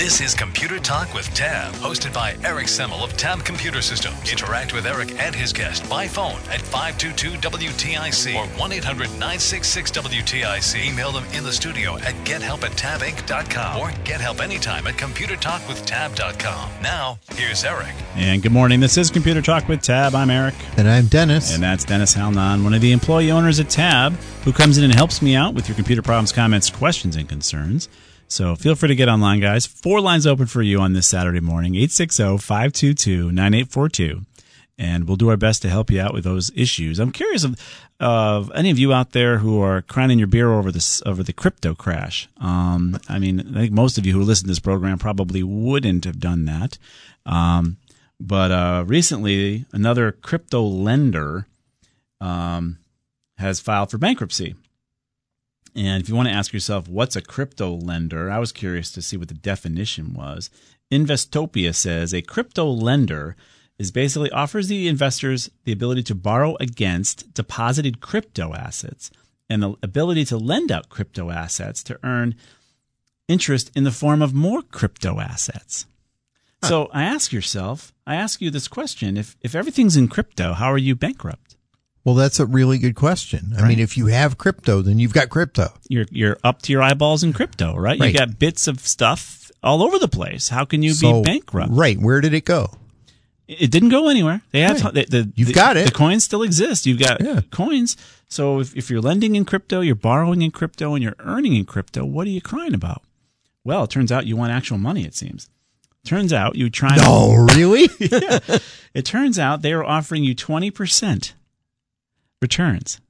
This is Computer Talk with Tab, hosted by Eric Semmel of Tab Computer Systems. Interact with Eric and his guest by phone at 522-WTIC or 1-800-966-WTIC. Email them in the studio at gethelp at tabinc.com or get help anytime at computertalkwithtab.com. Now, here's Eric. And good morning. This is Computer Talk with Tab. I'm Eric. And I'm Dennis. And that's Dennis Halnan, one of the employee owners at Tab, who comes in and helps me out with your computer problems, comments, questions, and concerns. So feel free to get online, guys. Four lines open for you on this Saturday morning 860 522 9842. And we'll do our best to help you out with those issues. I'm curious of, of any of you out there who are crying your beer over this over the crypto crash. Um, I mean, I think most of you who listen to this program probably wouldn't have done that. Um, but uh, recently, another crypto lender um, has filed for bankruptcy. And if you want to ask yourself, what's a crypto lender? I was curious to see what the definition was. Investopedia says a crypto lender is basically offers the investors the ability to borrow against deposited crypto assets and the ability to lend out crypto assets to earn interest in the form of more crypto assets. Huh. So I ask yourself, I ask you this question: if if everything's in crypto, how are you bankrupt? Well, that's a really good question. I right. mean, if you have crypto, then you've got crypto. You're you're up to your eyeballs in crypto, right? right. You got bits of stuff all over the place. How can you so, be bankrupt? Right. Where did it go? It didn't go anywhere. They have right. the, the, you've the, got it. The coins still exist. You've got yeah. coins. So if, if you're lending in crypto, you're borrowing in crypto, and you're earning in crypto, what are you crying about? Well, it turns out you want actual money. It seems. Turns out you try. No, to, really? yeah. It turns out they are offering you twenty percent returns.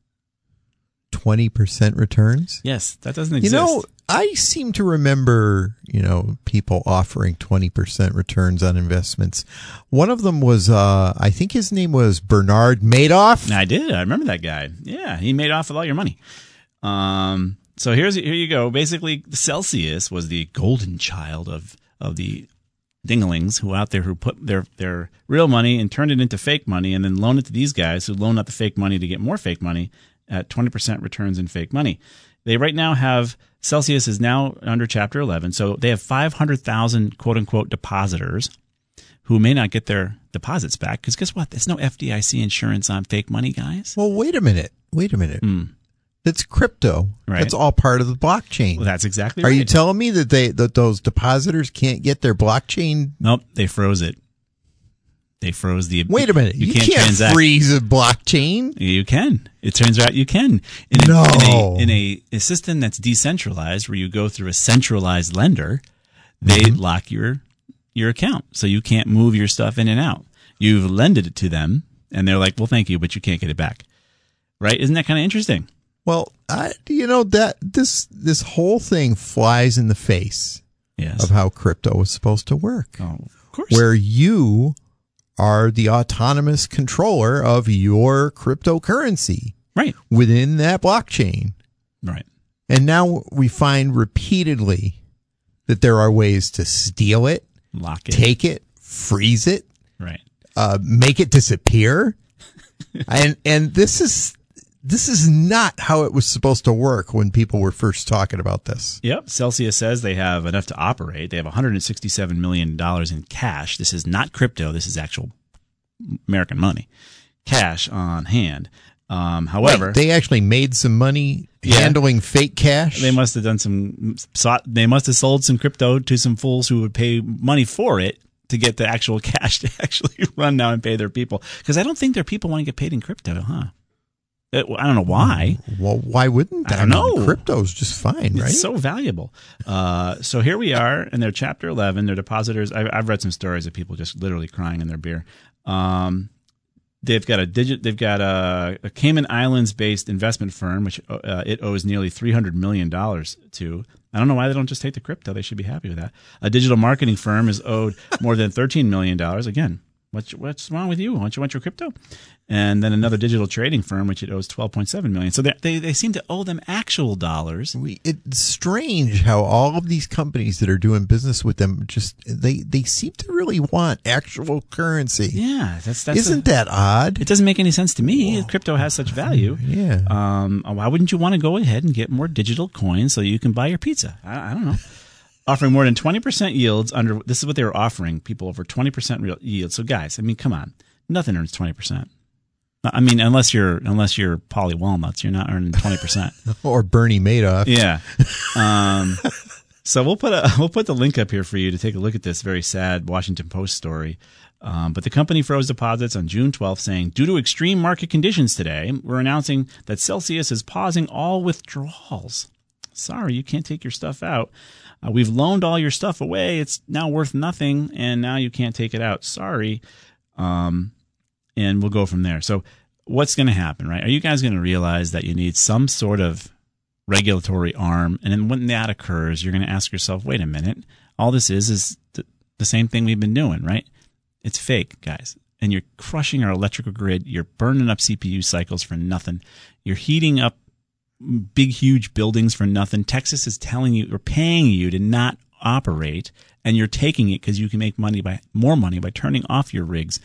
20% returns? Yes, that doesn't exist. You know, I seem to remember, you know, people offering 20% returns on investments. One of them was, uh, I think his name was Bernard Madoff. I did. I remember that guy. Yeah, he made off with all your money. Um, so here's here you go. Basically, Celsius was the golden child of of the dinglings who out there who put their their real money and turned it into fake money and then loan it to these guys who loan out the fake money to get more fake money at 20% returns in fake money. They right now have Celsius is now under chapter 11 so they have 500,000 quote unquote depositors who may not get their deposits back because guess what there's no FDIC insurance on fake money guys. Well wait a minute. Wait a minute. Mm. It's crypto. Right. It's all part of the blockchain. Well, that's exactly Are right. you telling me that they that those depositors can't get their blockchain? Nope, they froze it. They froze the. Wait a minute! You, you can't, can't freeze a blockchain. You can. It turns out you can. In no. A, in, a, in a, a, system that's decentralized, where you go through a centralized lender, they mm-hmm. lock your your account, so you can't move your stuff in and out. You've lended it to them, and they're like, "Well, thank you, but you can't get it back." Right? Isn't that kind of interesting? Well, I, you know that this this whole thing flies in the face yes. of how crypto is supposed to work. Oh, of course. Where you are the autonomous controller of your cryptocurrency Right. within that blockchain. Right. And now we find repeatedly that there are ways to steal it, Lock it. take it, freeze it, Right. uh, make it disappear. and and this is this is not how it was supposed to work when people were first talking about this. Yep. Celsius says they have enough to operate. They have 167 million dollars in cash. This is not crypto. This is actual American money, cash on hand. Um, however, Wait, they actually made some money Yeah. handling fake cash. They must have done some. They must have sold some crypto to some fools who would pay money for it to get the actual cash to actually run now and pay their people. Because I don't think their people want to get paid in crypto, huh? Uh, I don't know why. well, why wouldn't I don't mean, know. Crypto's just fine, right? It's so valuable. Uh, so here we are in their chapter 11. Their depositors, I, I've read some stories of people just literally crying in their beer. Um, they've got a digit, they've got a, a Cayman Islands based investment firm, which uh, it owes nearly $300 million to. I don't know why they don't just take the crypto. They should be happy with that. A digital marketing firm is owed more than $13 million. Again, what's, what's wrong with you? Why don't you want your crypto? And then another digital trading firm, which it owes 12.7 million. So they, they, seem to owe them actual dollars. we, it's strange how all of these companies that are doing business with them just they they seem to really want actual currency. Yeah, that's that's. Isn't a- that odd? It doesn't make any sense to me. if Crypto has such value. Yeah. Um, why wouldn't you want to go ahead and get more digital coins so you can buy your pizza? I, I don't know. offering more than 20% yields under this is what they were offering people over 20% real yield. So guys, I mean, come on. Nothing earns 20%. I mean, unless you're unless you're Paulie Walnuts, you're not earning 20%. or Bernie Madoff. Yeah. Um, so we'll put a we'll put the link up here for you to take a look at this very sad Washington Post story. Um, but the company froze deposits on June 12th, saying, due to extreme market conditions today, we're announcing that Celsius is pausing all withdrawals. Sorry, you can't take your stuff out. Uh, we've loaned all your stuff away. It's now worth nothing, and now you can't take it out. Sorry. Um, and we'll go from there. So, what's going to happen, right? Are you guys going to realize that you need some sort of regulatory arm? And then when that occurs, you're going to ask yourself, wait a minute, all this is is th- the same thing we've been doing, right? It's fake, guys. And you're crushing our electrical grid. You're burning up CPU cycles for nothing. You're heating up big, huge buildings for nothing. Texas is telling you or paying you to not operate, and you're taking it because you can make money by more money by turning off your rigs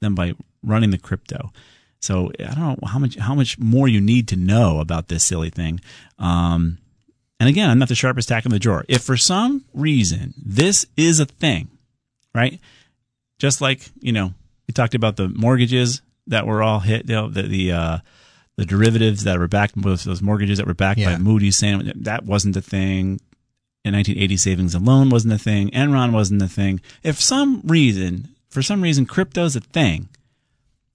than by running the crypto. So I don't know how much how much more you need to know about this silly thing. Um, and again, I'm not the sharpest tack in the drawer. If for some reason this is a thing, right? Just like you know, we talked about the mortgages that were all hit, you know, the the uh, the derivatives that were backed with those mortgages that were backed by Moody's saying that wasn't a thing. In 1980, savings and loan wasn't a thing. Enron wasn't a thing. If some reason, for some reason, crypto's a thing,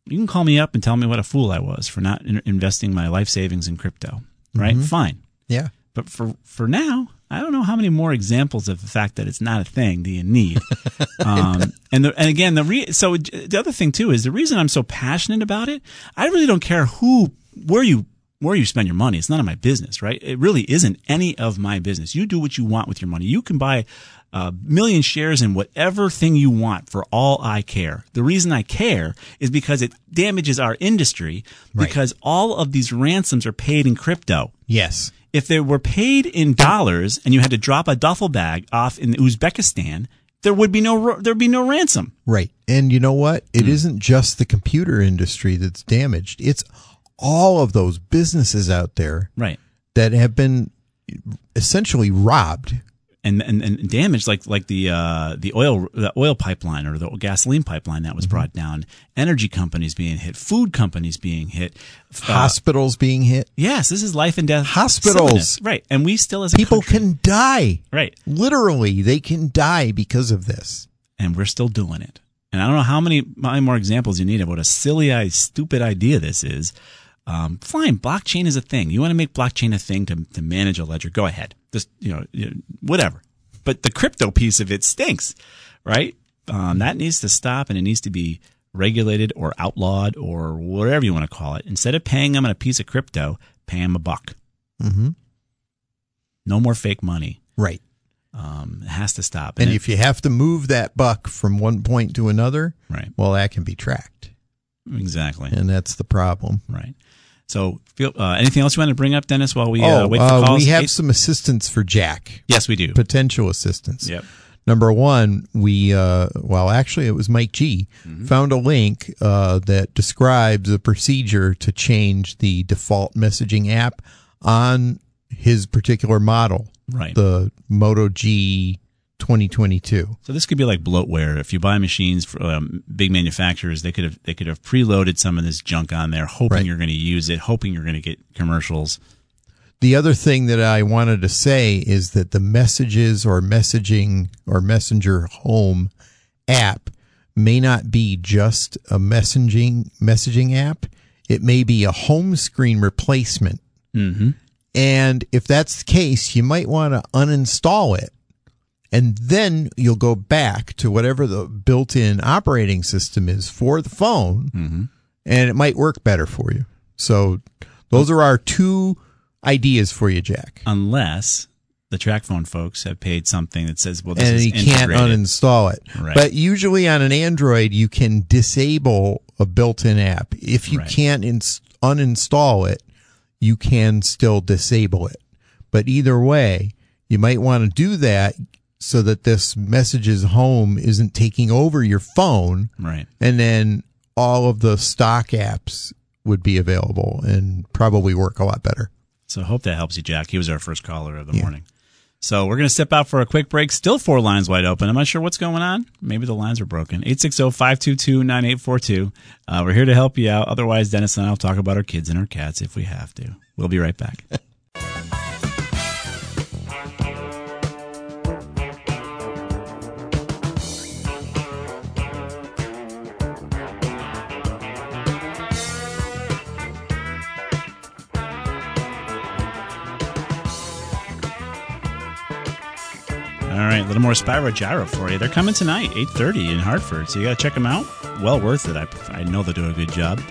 you can call me up and tell me what a fool I was for not in- investing my life savings in crypto. Right? Fine. Yeah. But for for now, I don't know how many more examples of the fact that it's not a thing do you need. um, and the, and again, the re- so the other thing too is the reason I'm so passionate about it. I really don't care who where you where you spend your money. It's none of my business, right? It really isn't any of my business. You do what you want with your money. You can buy a million shares in whatever thing you want for all I care. The reason I care is because it damages our industry because all of these ransoms are paid in crypto Yes. if they were paid in dollars and you had to drop a duffel bag off in Uzbekistan, there would be no there'd be no ransom. Right. And you know what? It hmm. isn't just the computer industry that's damaged. It's all of those businesses out there Right. that have been essentially robbed. And, and and damage like like the uh, the oil the oil pipeline or the gasoline pipeline that was brought down, energy companies being hit, food companies being hit, uh, Hospitals being hit. yes, this is life and death. Hospitals. right? And we still as a People country- can die. right, Literally, they can die because of this. and we're still doing it. And I don't know how many, how many more examples you need of what a silly, stupid idea this is. Um, fine, blockchain is a thing. You want to make blockchain a thing to, to manage a ledger? Go ahead. Just you know, whatever. But the crypto piece of it stinks, right? Um, that needs to stop, and it needs to be regulated or outlawed or whatever you want to call it. Instead of paying them on a piece of crypto, pay them a buck. Mm-hmm. No more fake money. Right. Um, it has to stop. And it- if you have to move that buck from one point to another, right, well, that can be tracked. exactly, And that's the problem. right. So, feel, uh, anything else you want to bring up, Dennis? While we oh, uh, wait for uh, calls, we have some assistance for Jack, yes, we do. potential assistance. Yep. Number one, we, uh, well, actually, it was Mike G, Mm-hmm. found a link uh, that describes a procedure to change the default messaging app on his particular model, Right. the Moto G 2022. So this could be like bloatware. If you buy machines from um, big manufacturers, they could have they could have preloaded some of this junk on there, hoping Right. you're going to use it, hoping you're going to get commercials. The other thing that I wanted to say is that the messages or messaging or messenger home app may not be just a messaging messaging app. It may be a home screen replacement. Mm-hmm. And if that's the case, you might want to uninstall it. And then you'll go back to whatever the built in operating system is for the phone, mm-hmm. and it might work better for you. So, those are our two ideas for you, Jack. Unless the TracFone folks have paid something that says, "Well, this And is you can't integrated. uninstall it. Right. But usually on an Android, you can disable a built in app. If you Right. can't ins- uninstall it, you can still disable it. But either way, you might want to do that so that this messages home isn't taking over your phone Right. and then all of the stock apps would be available and probably work a lot better. So I hope that helps you, Jack. He was our first caller of the morning. So we're going to step out for a quick break. Still four lines wide open. I'm not sure what's going on. Maybe the lines are broken. 860-522-9842. Uh, we're here to help you out. Otherwise, Dennis and I will talk about our kids and our cats if we have to. We'll be right back. right, a little more Spyro Gyra for you. They're coming tonight, 8.30 in Hartford, so you got to check them out. Well worth it. I, I know they'll do a good job.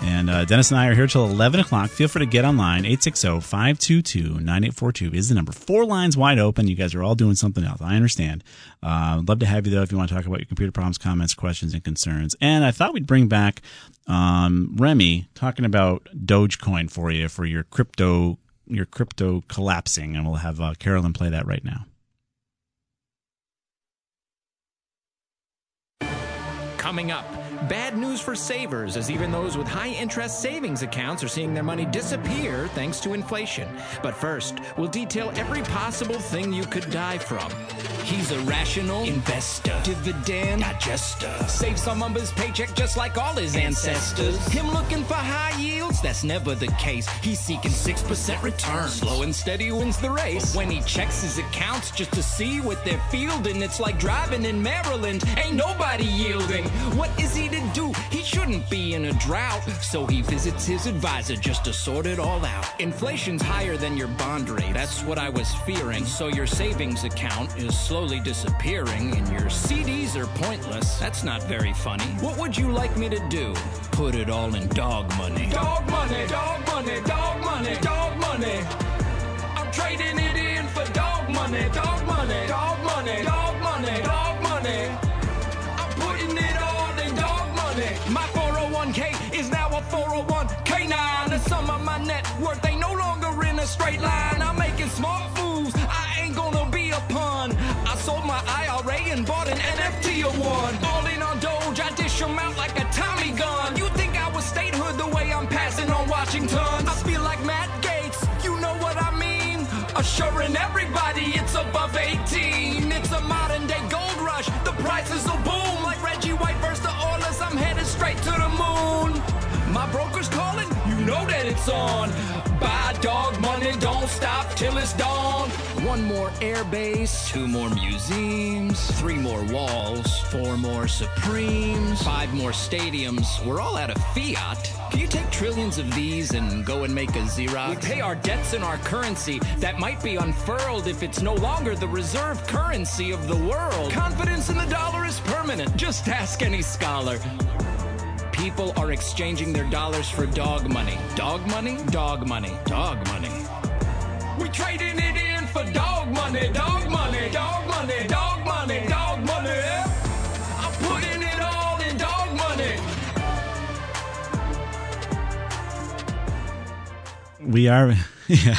And uh, Dennis and I are here till 11 o'clock. Feel free to get online. 860-522-9842 is the number. Four lines wide open. You guys are all doing something else. I understand. Uh, love to have you, though, if you want to talk about your computer problems, comments, questions, and concerns. And I thought we'd bring back um, Remy talking about Dogecoin for you for your crypto your crypto collapsing. And we'll have uh, Carolyn play that right now. Coming up, bad news for savers as even those with high interest savings accounts are seeing their money disappear thanks to inflation. But first, we'll detail every possible thing you could die from. He's a rational investor, dividend digester, saves some his paycheck just like all his ancestors. Him looking for high that's never the case. He's seeking 6% return. Slow and steady wins the race. When he checks his accounts just to see what they're fielding, it's like driving in Maryland. Ain't nobody yielding. What is he to do? He shouldn't be in a drought. So he visits his advisor just to sort it all out. Inflation's higher than your bond rate. That's what I was fearing. So your savings account is slowly disappearing and your CDs are pointless. That's not very funny. What would you like me to do? Put it all in dog money. Dog money, dog money, dog money, dog money. I'm trading it in for dog money, dog money, dog money, dog money, dog money. I'm putting it all in dog money. My 401k is now a 401k9. The sum of my net worth ain't no longer in a straight line. I'm making smart moves. I ain't gonna be a pun. I sold my IRA and bought an NFT one. All in on Doge, I dish 'em out like a Tommy gun. You Washington? I feel like Matt Gaetz. You know what I mean? Assuring everybody it's above 18. It's a modern day gold rush. The prices will boom like Reggie White versus the Oilers. I'm headed straight to the moon. My broker's calling, you know that it's on. Buy dog money, don't stop till it's dawn. One more airbase, two more museums, three more walls, four more Supremes, five more stadiums. We're all out of fiat. Can you take trillions of these and go and make a Xerox? We pay our debts in our currency that might be unfurled if it's no longer the reserve currency of the world. Confidence in the dollar is permanent. Just ask any scholar. People are exchanging their dollars for dog money. Dog money? Dog money. Dog money. We trading it in for dog money, dog money, dog money, dog money, dog money. I'm putting it all in dog money. We are, yeah,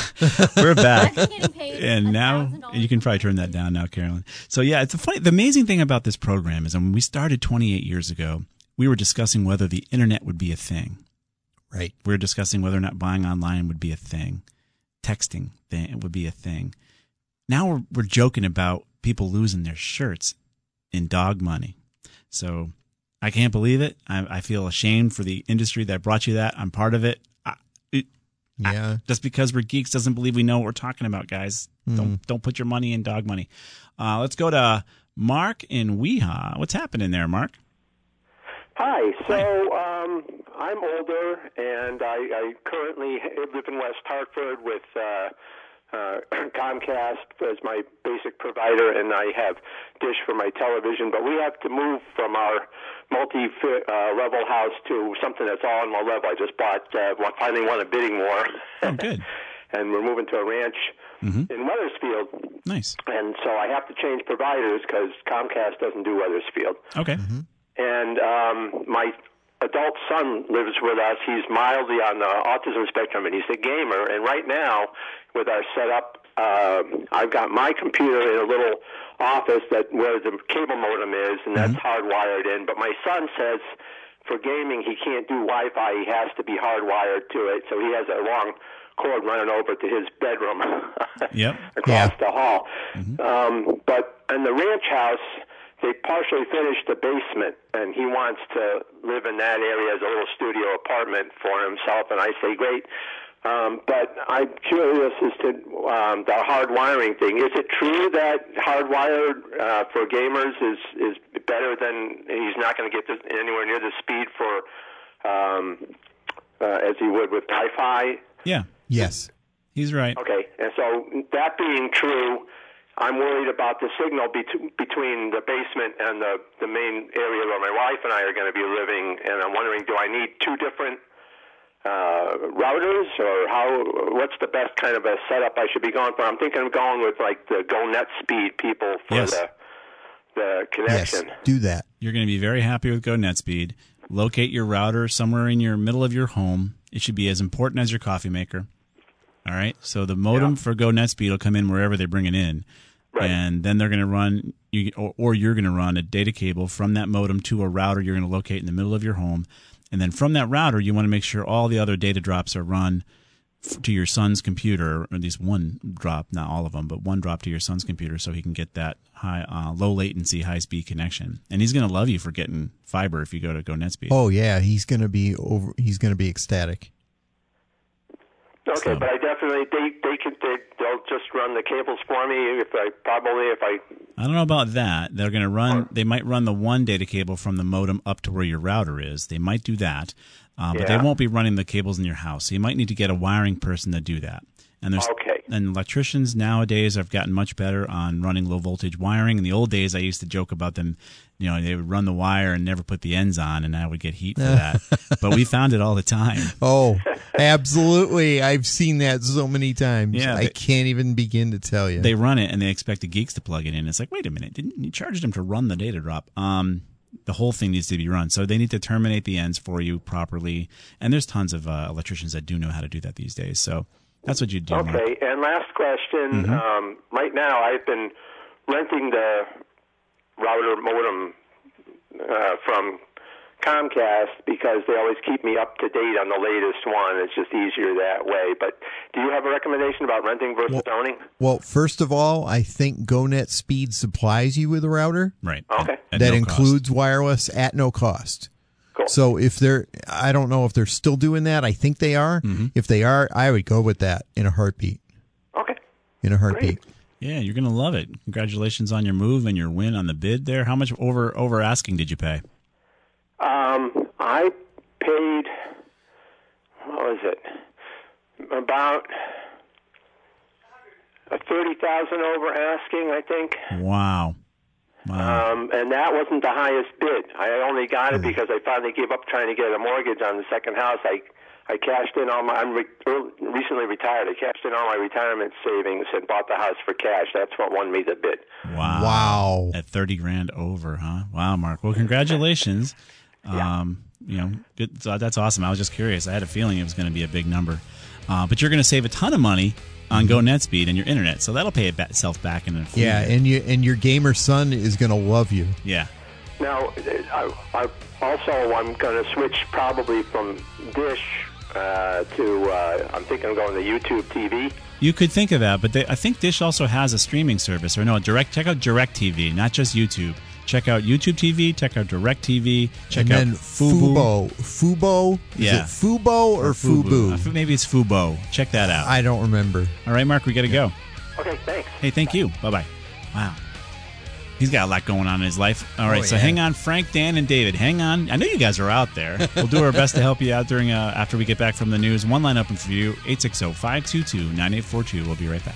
we're back. I'm getting paid and now you can probably turn that down now, Carolyn. So yeah, it's a funny. The amazing thing about this program is when we started 28 years ago, we were discussing whether the internet would be a thing. Right. We were discussing whether or not buying online would be a thing, texting thing would be a thing. Now we're we're joking about people losing their shirts in dog money. So I can't believe it. I, I feel ashamed for the industry that brought you that. I'm part of it. I, it Yeah. just because we're geeks doesn't believe we know what we're talking about, guys. Don't don't put your money in dog money. Uh, let's go to Mark in Weehaw. What's happening there, Mark? Hi. So um, I'm older, and I, I currently live in West Hartford with uh, uh, Comcast as my basic provider, and I have Dish for my television. But we have to move from our multi-level house to something that's all on one level. I just bought, uh, one- finally won a bidding war. Oh, good. and we're moving to a ranch Mhm. in Wethersfield. Nice. And so I have to change providers because Comcast doesn't do Wethersfield. Okay. And um, my adult son lives with us. He's mildly on the autism spectrum, and he's a gamer. And right now, with our setup, uh, I've got my computer in a little office that where the cable modem is, and that's hardwired in. But my son says for gaming, he can't do Wi-Fi. He has to be hardwired to it. So he has a long cord running over to his bedroom Yep. across Yeah. the hall. Um, but in the ranch house, they partially finished the basement, and he wants to live in that area as a little studio apartment for himself. And I say, great. Um, but I'm curious as to um, the hardwiring thing. Is it true that hardwired uh, for gamers is is better than he's not going to get this, anywhere near the speed for um, uh, as he would with Wi-Fi? Yeah, Yes. he's right. Okay, and so that being true, I'm worried about the signal bet- between the basement and the the main area where my wife and I are going to be living, and I'm wondering, do I need two different uh, routers, or how? What's the best kind of a setup I should be going for? I'm thinking of going with like the Go Net Speed people for Yes. the the Yes. Do that. You're going to be very happy with GoNetspeed. Locate your router somewhere in your middle of your home. It should be as important as your coffee maker. All right. So the modem for GoNetspeed will come in wherever they bring it in, Right. and then they're going to run you, or, or you're going to run a data cable from that modem to a router you're going to locate in the middle of your home, and then from that router you want to make sure all the other data drops are run f- to your son's computer, or at least one drop, not all of them, but one drop to your son's computer, so he can get that high, uh, low latency, high speed connection. And he's going to love you for getting fiber if you go to GoNetspeed. Oh yeah, he's gonna be over. He's gonna be ecstatic. Okay, So- but I definitely they they can they, they'll just run the cables for me if I probably if I I don't know about that. They're going to run. They might run the one data cable from the modem up to where your router is. They might do that, uh, but they won't be running the cables in your house. So you might need to get a wiring person to do that. And there's Okay. and electricians nowadays have gotten much better on running low voltage wiring. In the old days, I used to joke about them. You know, they would run the wire and never put the ends on, and I would get heat for that. but we found it all the time. Oh, absolutely. I've seen that so many times. Yeah, I they- can't even begin to tell you. they run it and they expect the geeks to plug it in. It's like, wait a minute, didn't you charge them to run the data drop? Um, the whole thing needs to be run, so they need to terminate the ends for you properly. And there's tons of uh, electricians that do know how to do that these days. So that's what you do. Mark. Okay, and last question. Um, right now, I've been renting the router modem uh, from Comcast because they always keep me up to date on the latest one. It's just easier that way. But do you have a recommendation about renting versus owning? well, first of all, I think GoNetspeed supplies you with a router Right. Okay. At- at that no cost. includes wireless at no cost. Cool. So if they're, I don't know if they're still doing that. I think they are. Mm-hmm. If they are, I would go with that in a heartbeat. Okay. In a heartbeat. Yeah, you're gonna love it. Congratulations on your move and your win on the bid there. How much over over asking did you pay? Um, I paid. What was it? About a thirty thousand over asking, I think. Wow. Wow. Um, and that wasn't the highest bid. I only got it because I finally gave up trying to get a mortgage on the second house. I I cashed in all my. I'm re- early- recently retired. I cashed in all my retirement savings and bought the house for cash. That's what won me the bid. Wow. Wow. At 30 grand over, huh? Wow, Mark. Well, congratulations. Um, you know, good. So that's awesome. I was just curious. I had a feeling it was going to be a big number. Uh, but you're going to save a ton of money on GoNetspeed and your internet. So that'll pay itself back in a few Yeah, years. and you and your gamer son is going to love you. yeah. Now, I, I also I'm going to switch probably from Dish uh, to. Uh, I'm thinking of going to YouTube TV. You could think of that, but they, I think Dish also has a streaming service. Or no, direct. Check out DirecTV, not just YouTube. Check out YouTube TV. Check out DirecTV. Check and out then Fubo. Fubo? Is Yeah. it Fubo or, Fubu? Uh, maybe it's Fubo. Check that out. I don't remember. All right, Mark, we got to go. Okay, thanks. Hey, thank you. Bye bye. Wow. He's got a lot going on in his life. All right, Oh, so yeah. hang on, Frank, Dan, and David. Hang on. I know you guys are out there. We'll do our best to help you out during uh, after we get back from the news. One line open for you 860 522 9842. We'll be right back.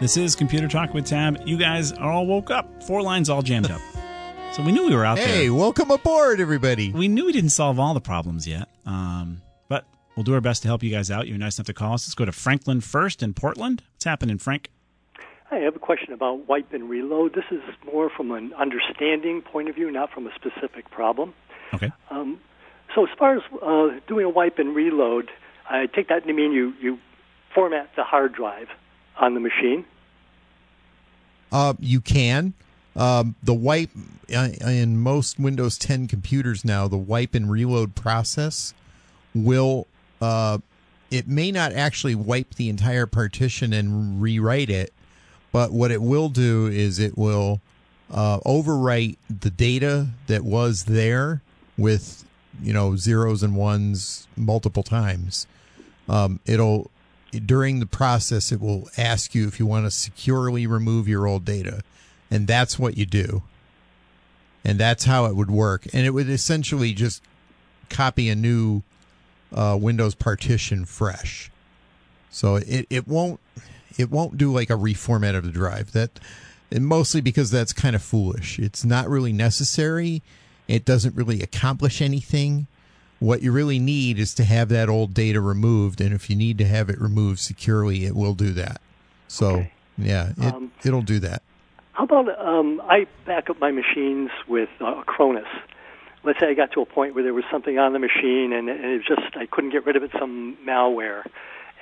This is Computer Talk with Tab. You guys are all woke up. Four lines all jammed up. So we knew we were out there. Hey, welcome aboard, everybody. We knew we didn't solve all the problems yet, um, but we'll do our best to help you guys out. You're nice enough to call us. Let's go to Franklin first in Portland. What's happening, Frank? I have a question about wipe and reload. This is more from an understanding point of view, not from a specific problem. Okay. Um, so, as far as uh, doing a wipe and reload, I take that to mean you, you format the hard drive on the machine. Uh, you can. Um, the wipe uh, in most Windows 10 computers now, the wipe and reload process will. Uh, it may not actually wipe the entire partition and rewrite it, but what it will do is it will uh, overwrite the data that was there with you know zeros and ones multiple times. Um, it'll during the process it will ask you if you want to securely remove your old data. And that's what you do. And that's how it would work. And it would essentially just copy a new uh, windows partition fresh. So it, it won't it won't do like a reformat of the drive. That mostly because that's kind of foolish. It's not really necessary. It doesn't really accomplish anything. What you really need is to have that old data removed, and if you need to have it removed securely, it will do that. So, yeah, it, Um, it'll do that. How about um, I back up my machines with uh, Acronis? Let's say I got to a point where there was something on the machine and, and it just I couldn't get rid of it, some malware,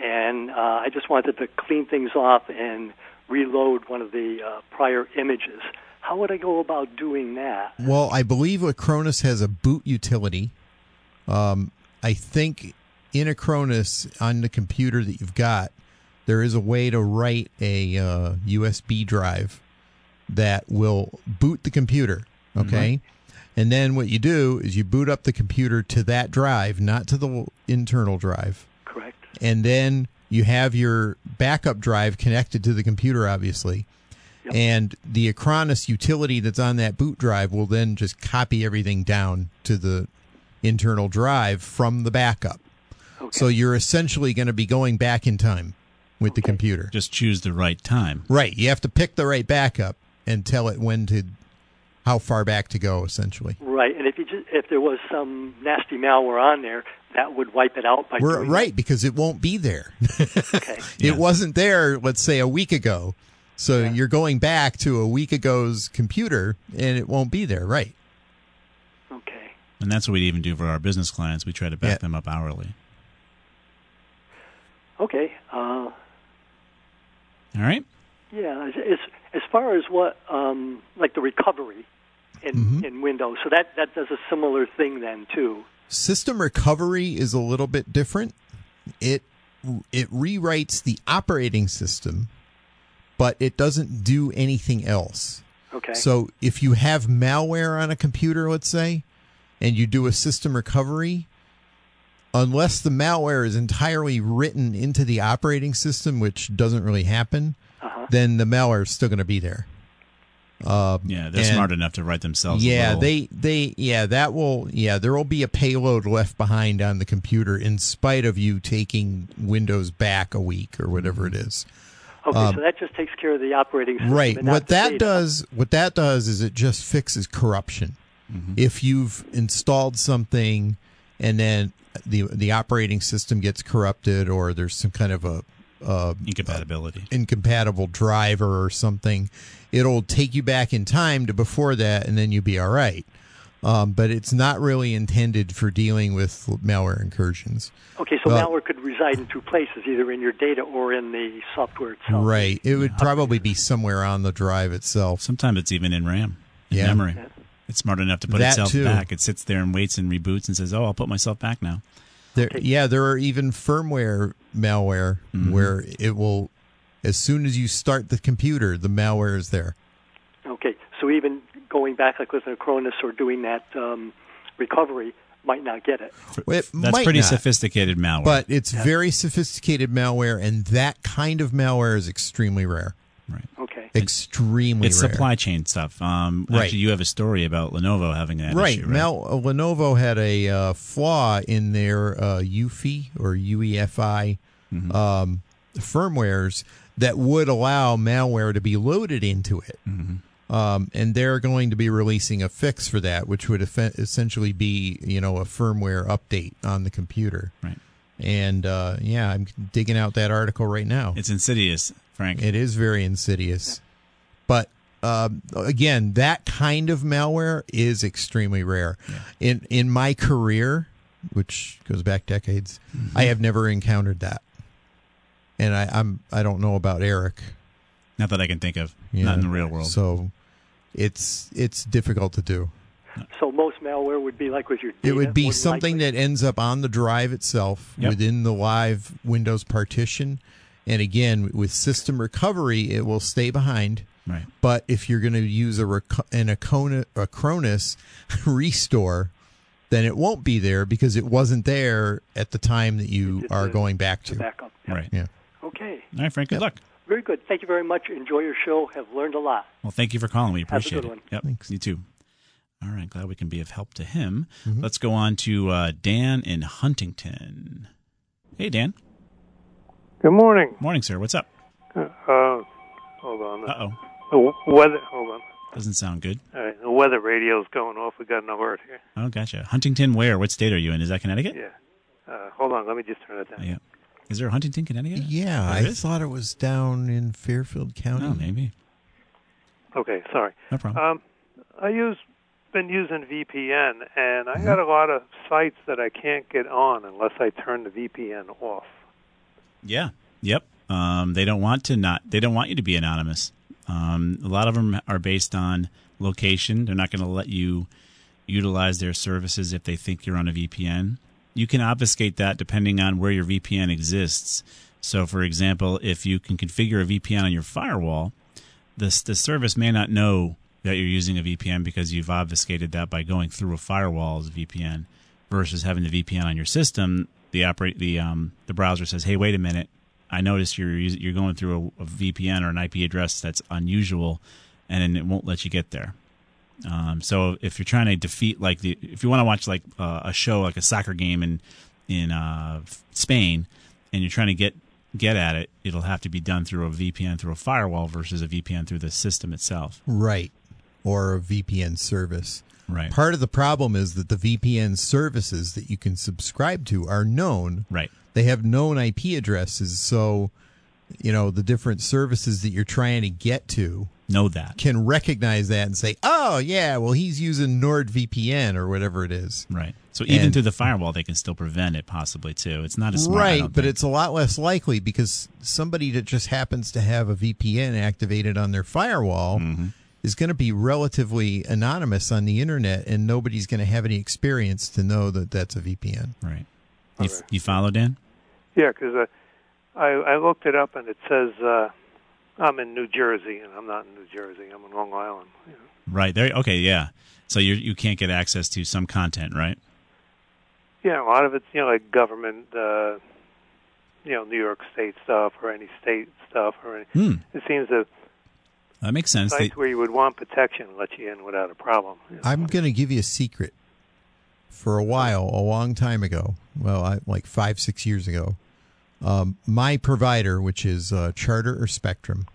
and uh, I just wanted to clean things off and reload one of the uh, prior images. How would I go about doing that? Well, I believe Acronis has a boot utility. Um, I think in Acronis on the computer that you've got, there is a way to write a uh, USB drive that will boot the computer. Okay. And then what you do is you boot up the computer to that drive, not to the internal drive. Correct. And then you have your backup drive connected to the computer, obviously. And the Acronis utility that's on that boot drive will then just copy everything down to the internal drive from the backup. So you're essentially going to be going back in time with the computer. Just choose the right time. Right. You have to pick the right backup and tell it when to, how far back to go, essentially. Right, and if you just, if there was some nasty malware on there, that would wipe it out by We're, doing right, because it won't be there. Okay. It wasn't there, let's say, a week ago. So you're going back to a week ago's computer and it won't be there, right? Okay. And that's what we even do for our business clients. We try to back them up hourly. Okay. Uh, All right. yeah. As, as as far as what um, like the recovery in Mm-hmm. in Windows, so that that does a similar thing then too. System recovery is a little bit different. It it rewrites the operating system, but it doesn't do anything else. Okay. So if you have malware on a computer, let's say, and you do a system recovery, unless the malware is entirely written into the operating system, which doesn't really happen, Uh-huh. then the malware is still going to be there. Um, Yeah, they're and- smart enough to write themselves. yeah, little- they they yeah that will yeah there will be a payload left behind on the computer in spite of you taking Windows back a week or whatever it is. Okay, Um, so that just takes care of the operating system. Right. What that data. does, what that does is it just fixes corruption. If you've installed something and then the the operating system gets corrupted or there's some kind of a uh, incompatibility, incompatible driver or something, it'll take you back in time to before that, and then you'll be all right. Um, but it's not really intended for dealing with malware incursions. Okay, so Uh, malware could reside in two places, either in your data or in the software itself. Right. It would probably be somewhere on the drive itself. Sometimes it's even in RAM, in Yeah. memory. It's smart enough to put That itself too. back. It sits there and waits and reboots and says, "Oh, I'll put myself back now." There, yeah, there are even firmware malware Mm-hmm. where it will, as soon as you start the computer, the malware is there. Okay, so even going back like with an Acronis or doing that um, recovery might not get it. Well, it That's might pretty not, sophisticated malware. but it's very sophisticated malware, and that kind of malware is extremely rare. Right. Extremely it's rare. supply chain stuff. Um, Right. Actually, you have a story about Lenovo having that right. issue, Mal, uh, Lenovo had a uh, flaw in their uh, UEFI or UEFI Mm-hmm. um, firmwares that would allow malware to be loaded into it. Mm-hmm. Um, and they're going to be releasing a fix for that, which would eff- essentially be, you know, a firmware update on the computer. Right. And uh, yeah, I'm digging out that article right now. It's insidious, Frank. It is very insidious. But um, again, that kind of malware is extremely rare. In in my career, which goes back decades, I have never encountered that. And I, I'm I don't know about Eric. Not that I can think of. Not in the real world. So it's it's difficult to do. So most malware would be like with your data. It would be something likely. that ends up on the drive itself Yep. within the live Windows partition. And again, with system recovery, it will stay behind. Right. But if you're going to use a rec- an Acona- Acronis restore, then it won't be there because it wasn't there at the time that you It's are a- going back the to. backup. Right. Yeah. Okay. All right, Frank. Good luck. Very good. Thank you very much. Enjoy your show. Have learned a lot. Well, thank you for calling. We Have a appreciate good it. one. Yep. Thanks. You too. All right. Glad we can be of help to him. Mm-hmm. Let's go on to uh, Dan in Huntington. Hey, Dan. Good morning. Morning, sir. What's up? Uh, hold on. Uh oh. The weather. Hold on. Doesn't sound good. All right, the weather radio's going off. We got an alert here. Oh, gotcha. Huntington, where? What state are you in? Is that Connecticut? Yeah. Uh, hold on, let me just turn it down. Yeah. Is there a Huntington, Connecticut? Yeah, There I is? thought it was down in Fairfield County. Oh, maybe. Okay, sorry. No problem. Um, I use been using VPN, and Mm-hmm. I got a lot of sites that I can't get on unless I turn the VPN off. Yeah. Yep. Um, they don't want to not. They don't want you to be anonymous. Um, a lot of them are based on location. They're not going to let you utilize their services if they think you're on a VPN. You can obfuscate that depending on where your VPN exists. So, for example, if you can configure a VPN on your firewall, this the service may not know that you're using a VPN because you've obfuscated that by going through a firewall as a VPN versus having the VPN on your system. The operate the um, the browser says, "Hey, wait a minute! I notice you're you're going through a, a VPN or an IP address that's unusual, and it won't let you get there." Um, so if you're trying to defeat like the if you want to watch like uh, a show like a soccer game in in uh, Spain, and you're trying to get get at it, it'll have to be done through a VPN through a firewall versus a VPN through the system itself. Right. Or a VPN service. Right. Part of the problem is that the VPN services that you can subscribe to are known. Right. They have known IP addresses, so you know the different services that you're trying to get to know that can recognize that and say, "Oh yeah, well he's using NordVPN or whatever it is." Right. So even And- through the firewall, they can still prevent it possibly too. It's not as smart, right, but think. it's a lot less likely because somebody that just happens to have a VPN activated on their firewall Mm-hmm. Is going to be relatively anonymous on the internet, and nobody's going to have any experience to know that that's a VPN. Right. You, you follow Dan? Yeah, because uh, I I looked it up and it says uh, I'm in New Jersey, and I'm not in New Jersey. I'm in Long Island. You know. Right there. Okay. Yeah. So you you can't get access to some content, right? Yeah, a lot of it's you know like government, uh, you know, New York State stuff or any state stuff or any. Hmm. It seems that That makes sense. sites They- where you would want protection let you in without a problem. I'm going to give you a secret. For a while, a long time ago, well, I, like five, six years ago, um, my provider, which is uh, Charter or Spectrum,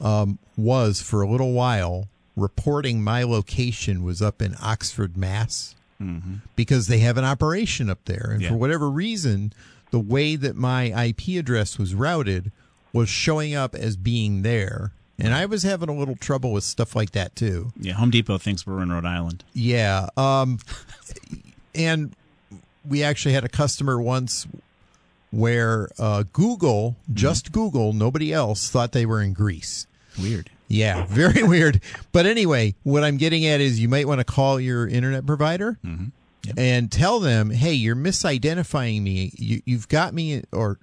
um, was for a little while reporting my location was up in Oxford, Mass, Mhm. because they have an operation up there, and Yeah. for whatever reason, the way that my IP address was routed was showing up as being there, and I was having a little trouble with stuff like that too. Yeah. Home Depot thinks we're in Rhode Island. Yeah. Um, and we actually had a customer once where uh, Google, just Google, nobody else thought they were in Greece. Weird. Yeah, very weird. But anyway, what I'm getting at is you might want to call your internet provider and tell them, hey, you're misidentifying me. You, you've got me, or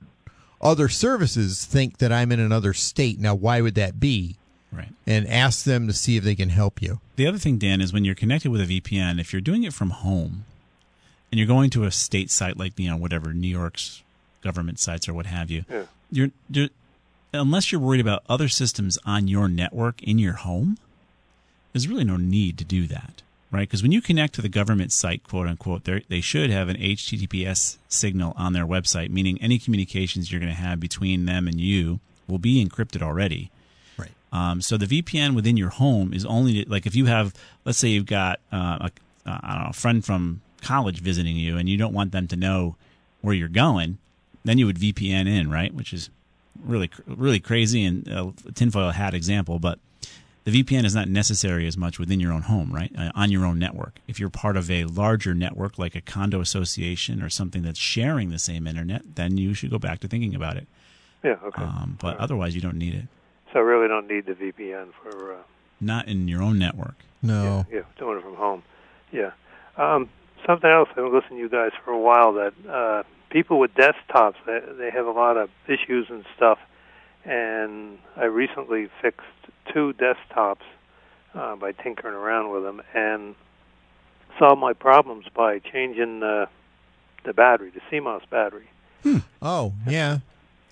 other services think that I'm in another state. Now, why would that be? Right. And ask them to see if they can help you. The other thing, Dan, is when you're connected with a VPN, if you're doing it from home and you're going to a state site like you know whatever New York's government sites or what have you, Yeah. you're, you're unless you're worried about other systems on your network in your home, there's really no need to do that, right? Because when you connect to the government site, quote unquote, they they should have an HTTPS signal on their website, meaning any communications you're going to have between them and you will be encrypted already. Right. Um, so the VPN within your home is only like if you have, let's say you've got uh, a, uh, I don't know, a friend from college visiting you, and you don't want them to know where you're going, then you would VPN in, right? Which is really, really crazy and a tinfoil hat example, but the VPN is not necessary as much within your own home, right? Uh, on your own network. If you're part of a larger network like a condo association or something that's sharing the same internet, then you should go back to thinking about it. Yeah. Okay. Um, but otherwise, you don't need it. so I really don't need the VPN for. Uh, Not in your own network. No. Yeah, doing it from home. Yeah. Um, something else. I've been listening to you guys for a while. That uh, people with desktops, they, they have a lot of issues and stuff. And I recently fixed two desktops uh, by tinkering around with them, and solved my problems by changing uh, the battery, the CMOS battery. Oh, yeah.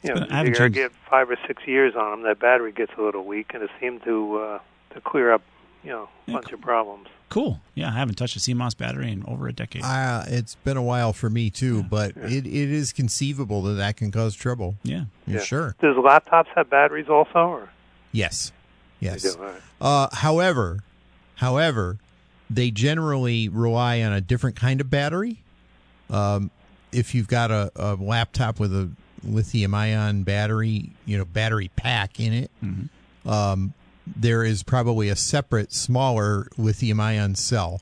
You know, I haven't you gotta changed- get five or six years on them. That battery gets a little weak, and it seemed to uh, to clear up, you know, a bunch of problems. Cool. Yeah, I haven't touched a CMOS battery in over a decade. Uh, it's been a while for me too, but it, it is conceivable that that can cause trouble. Yeah. Yeah, sure. Does laptops have batteries also, or Yes. Yes. Do, all right. Uh, however, however, they generally rely on a different kind of battery. Um, if you've got a, a laptop with a lithium ion battery, you know, battery pack in it, um, there is probably a separate, smaller lithium ion cell.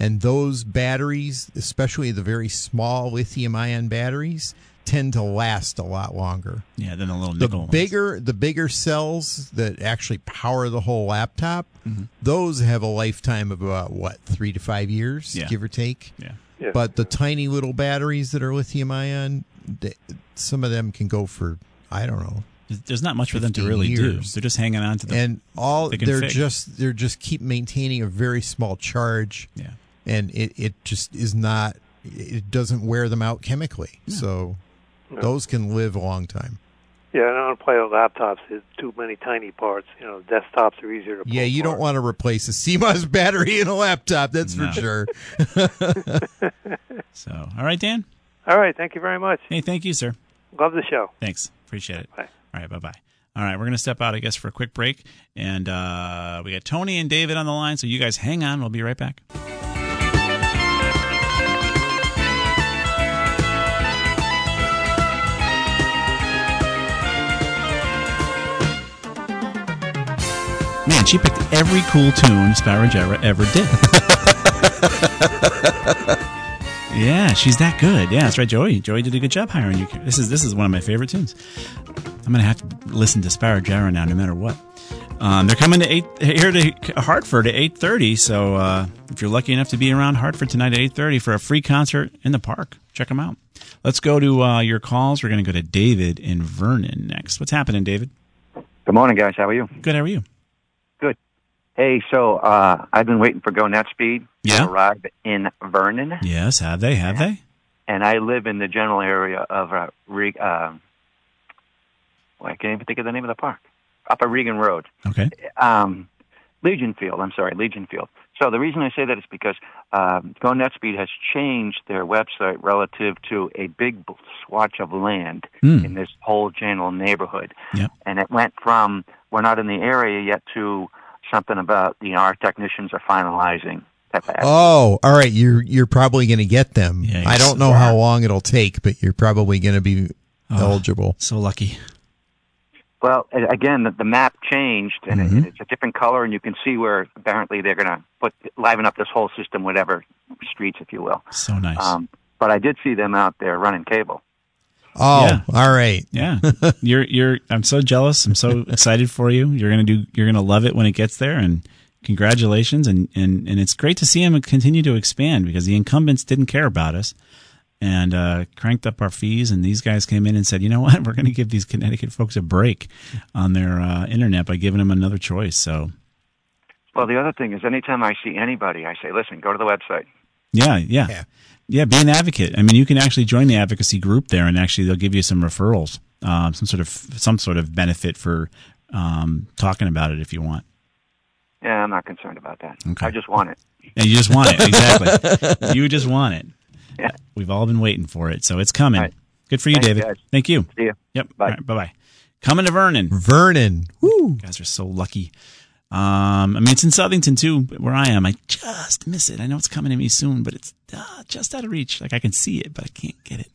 And those batteries, especially the very small lithium ion batteries, tend to last a lot longer. Yeah, than the little The nickel. ones. bigger the bigger cells that actually power the whole laptop, Mm-hmm. those have a lifetime of about what three to five years, Yeah. give or take. Yeah. Yeah. But the tiny little batteries that are lithium ion, they, some of them can go for I don't know. There's not much for them to 15 really do. They're just hanging on to the and all thick they're fig. just they're just keep maintaining a very small charge. Yeah. And it, it just is not it doesn't wear them out chemically. So No. those can live a long time. Yeah, I don't play with laptops. There's too many tiny parts. You know, desktops are easier to pull Yeah, you don't want to replace a CMOS battery in a laptop, that's No. for sure. So, all right, Dan. All right, thank you very much. Hey, thank you, sir. Love the show. Thanks. Appreciate it. Bye. All right, bye bye. All right, we're going to step out, I guess, for a quick break. And uh, we got Tony and David on the line. So you guys hang on. We'll be right back. Man, she picked every cool tune Spyro Gyra ever did. yeah, she's that good. Yeah, that's right, Joey. Joey did a good job hiring you. This is this is one of my favorite tunes. I'm gonna have to listen to Spyro Gyra now, no matter what. Um, they're coming to eight here to Hartford at eight thirty. So uh, if you're lucky enough to be around Hartford tonight at eight thirty for a free concert in the park, check them out. Let's go to uh, your calls. We're gonna go to David in Vernon next. What's happening, David? Good morning, guys. How are you? Good. How are you? Hey, so uh, I've been waiting for GoNetspeed Yeah. to arrive in Vernon, Yes. Have they? Have they? and I live in the general area of uh, Re- uh, well, I can't even think of the name of the park. Upper Regan Road. Okay. Um, Legion Field. I'm sorry, Legion Field. So the reason I say that is because um, GoNetspeed has changed their website relative to a big swatch of land Hmm. in this whole general neighborhood. Yep. And it went from we're not in the area yet to something about you know our technicians are finalizing. Oh, all right. You're you're probably going to get them. Yeah, I don't know how long it'll take, but you're probably going to be Oh. eligible. So lucky. Well, again, the, the map changed, and Mm-hmm. it, it's a different color, and you can see where apparently they're going to put liven up this whole system, whatever streets, if you will. So nice. Um, but I did see them out there running cable. Oh, Yeah. all right. Yeah, you're you're. I'm so jealous. I'm so excited for you. You're gonna do. You're gonna love it when it gets there. And congratulations. And and and it's great to see him continue to expand because the incumbents didn't care about us and uh, cranked up our fees. And these guys came in and said, you know what, we're gonna give these Connecticut folks a break on their uh, internet by giving them another choice. So Well, the other thing is, anytime I see anybody, I say, "Listen, go to the website." Yeah, yeah, yeah. yeah. be an advocate. I mean, you can actually join the advocacy group there, and actually they'll give you some referrals, um, some sort of some sort of benefit for um, talking about it if you want. Yeah, I'm not concerned about that. Okay. I just want it. And you just want it. Exactly. you just want it. Yeah. We've all been waiting for it. So it's coming. All right. Good for you, Thanks, David. guys. Thank you. See you. Yep. Bye. All right, bye-bye. Coming to Vernon. Vernon. Woo. You guys are so lucky. Um, I mean, it's in Southington too, where I am. I just miss it. I know it's coming to me soon, but it's uh, just out of reach. Like I can see it, but I can't get it.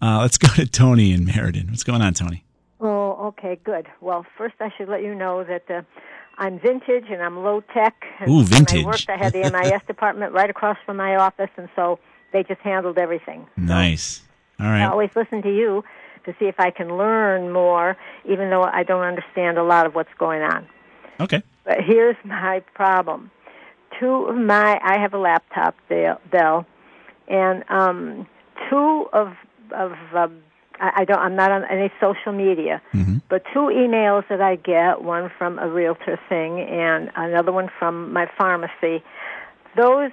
Uh, let's go to Tony in Meriden. What's going on, Tony? Oh, okay, good. Well, first I should let you know that uh, I'm vintage and I'm low tech. And Ooh, vintage. I worked, I had the MIS department right across from my office, and so they just handled everything. Nice. All right. I always listen to you to see if I can learn more, even though I don't understand a lot of what's going on. Okay. But here's my problem. Two of my, I have a laptop, Dell, Dell and um, two of of um, I, don't, I'm not on any social media, but two emails that I get, one from a realtor thing and another one from my pharmacy. Those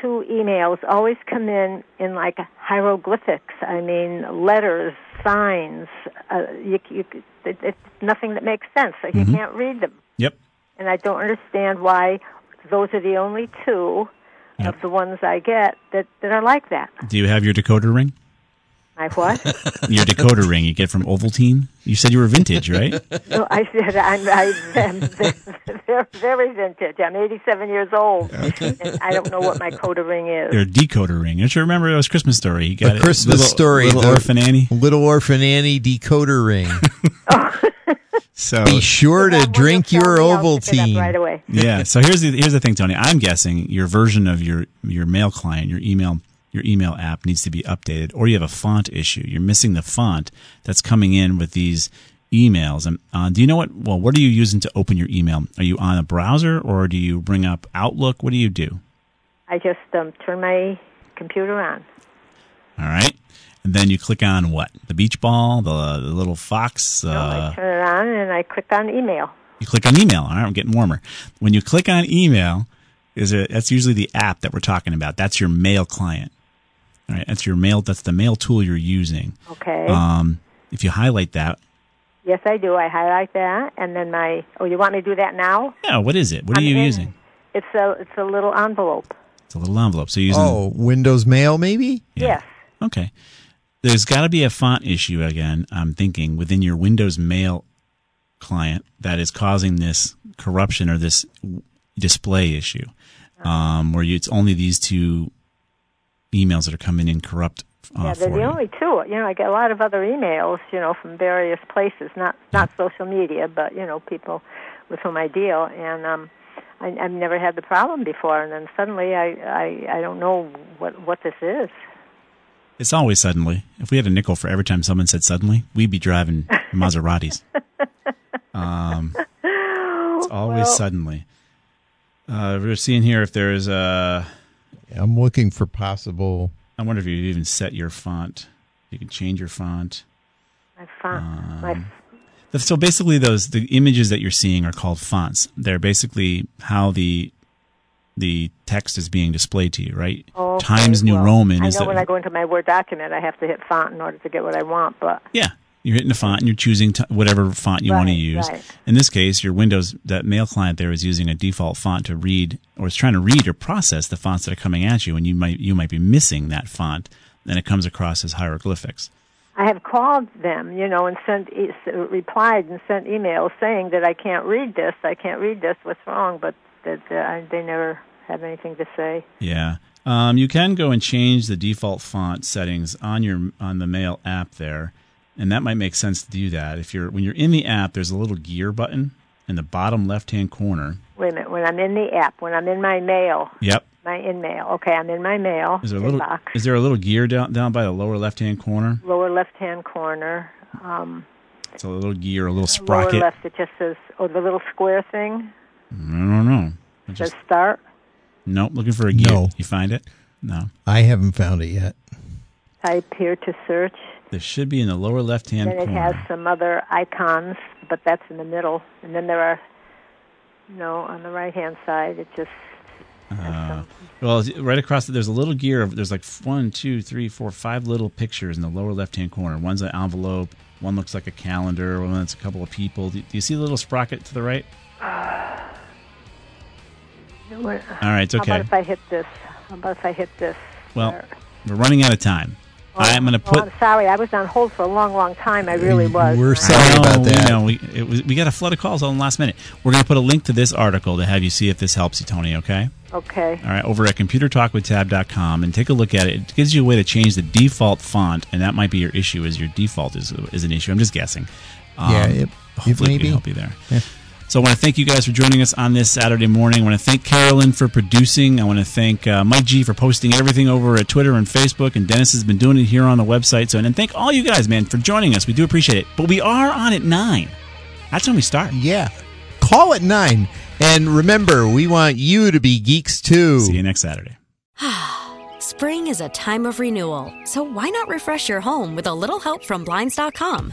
two emails always come in in like hieroglyphics. I mean, letters, signs. Uh, you, you, it, it's nothing that makes sense. Like Mhm. You can't read them Yep. And I don't understand why those are the only two of the ones I get that that are like that. Do you have your decoder ring? My what? Your decoder ring you get from Ovaltine. You said you were vintage, right? no, I said I'm, I'm very, very vintage. I'm 87 years old, and I don't know what my coda ring is. Your decoder ring. Don't you remember it was Christmas story? You got a it. Christmas little, story. Little orphan Annie. Little orphan Annie decoder ring. So be sure to drink your Ovaltine right away. yeah. So here's the here's the thing, Tony. I'm guessing your version of your your mail client, your email your email app needs to be updated, or you have a font issue. You're missing the font that's coming in with these emails. And uh, do you know what? Well, what are you using to open your email? Are you on a browser, or do you bring up Outlook? What do you do? I just um, turn my computer on. All right. And then you click on what? The beach ball, the, the little fox. Uh, no, I turn it on and I click on email. You click on email. All right, I'm getting warmer. When you click on email, is it, that's usually the app that we're talking about. That's your mail client. All right, that's your mail. That's the mail tool you're using. Okay. Um, if you highlight that, yes, I do. I highlight that, and then my. Oh, you want me to do that now? yeah. What is it? What are I'm you in- using? It's a it's a little envelope. It's a little envelope. So you're using. Oh, Windows Mail, maybe? Yes. Okay. There's got to be a font issue again, I'm thinking, within your Windows Mail client that is causing this corruption or this display issue, um, where you, it's only these two emails that are coming in corrupt uh, yeah, they're the you. only two. You know, I get a lot of other emails, you know, from various places, not not social media, but you know, people with whom I deal, and um, I, I've never had the problem before, and then suddenly I I, I don't know what what this is. It's always suddenly. If we had a nickel for every time someone said suddenly, we'd be driving Maseratis. um, it's always Well- suddenly. Uh, we're seeing here if there's a. I'm looking for possible. I wonder if you even set your font. You can change your font. My font, my So basically, those the images that you're seeing are called fonts. They're basically how the the text is being displayed to you, right? Times New well, Roman I know when I go into my Word document, I have to hit font in order to get what I want, but Yeah. You're hitting the font and you're choosing t- whatever font you want to use. right. In this case, your Windows, that mail client there is using a default font to read or is trying to read or process the fonts that are coming at you. And you might, you might be missing that font. and it comes across as hieroglyphics. I have called them, you know, and sent e- replied and sent emails saying that I can't read this, I can't read this, what's wrong? But that uh, I, they never have anything to say. Yeah. Um, you can go and change the default font settings on your on the Mail app there, and that might make sense to do that. If you're when you're in the app, there's a little gear button in the bottom left hand corner. Wait a minute, when I'm in the app, when I'm in my mail, Yep. my in mail, okay, I'm in my mail Is there a little inbox, is there a little gear down down by the lower left hand corner? lower left hand corner, um, It's a little gear, a little sprocket. lower left, it just says, oh, the little square thing I don't know. I says just start. Nope. Looking for a gear. No. You find it? No. I haven't found it yet. Type here to search. There should be in the lower left hand Then it corner. has some other icons, but that's in the middle. And then there are, no, on the right hand side, it just Uh, well, right across, the, there's a little gear. Of, there's like one, two, three, four, five little pictures in the lower left-hand corner. One's an envelope. One looks like a calendar. One that's a couple of people. Do, do you see the little sprocket to the right? All All right, it's How okay. about if I hit this? How about if I hit this? Well, there? we're running out of time. I'm going to put. I'm sorry. I was on hold for a long, long time. I really was. We're I- sorry about we that. know. We, it was, we got a flood of calls on the last minute. We're going to put a link to this article to have you see if this helps you, Tony. Okay. Okay. All right, over at computertalkwithtab.com and take a look at it. It gives you a way to change the default font, and that might be your issue. Is your default is, is an issue? I'm just guessing. Um, Yeah, it- hopefully, we maybe. can help you there. Yeah. So I want to thank you guys for joining us on this Saturday morning. I want to thank Carolyn for producing. I want to thank uh, Mike G for posting everything over at Twitter and Facebook, and Dennis has been doing it here on the website. So and thank all you guys, man, for joining us. We do appreciate it. But we are on at nine. That's when we start. Yeah. Call at nine. And remember, we want you to be geeks too. See you next Saturday. Spring is a time of renewal, so why not refresh your home with a little help from Blinds.com?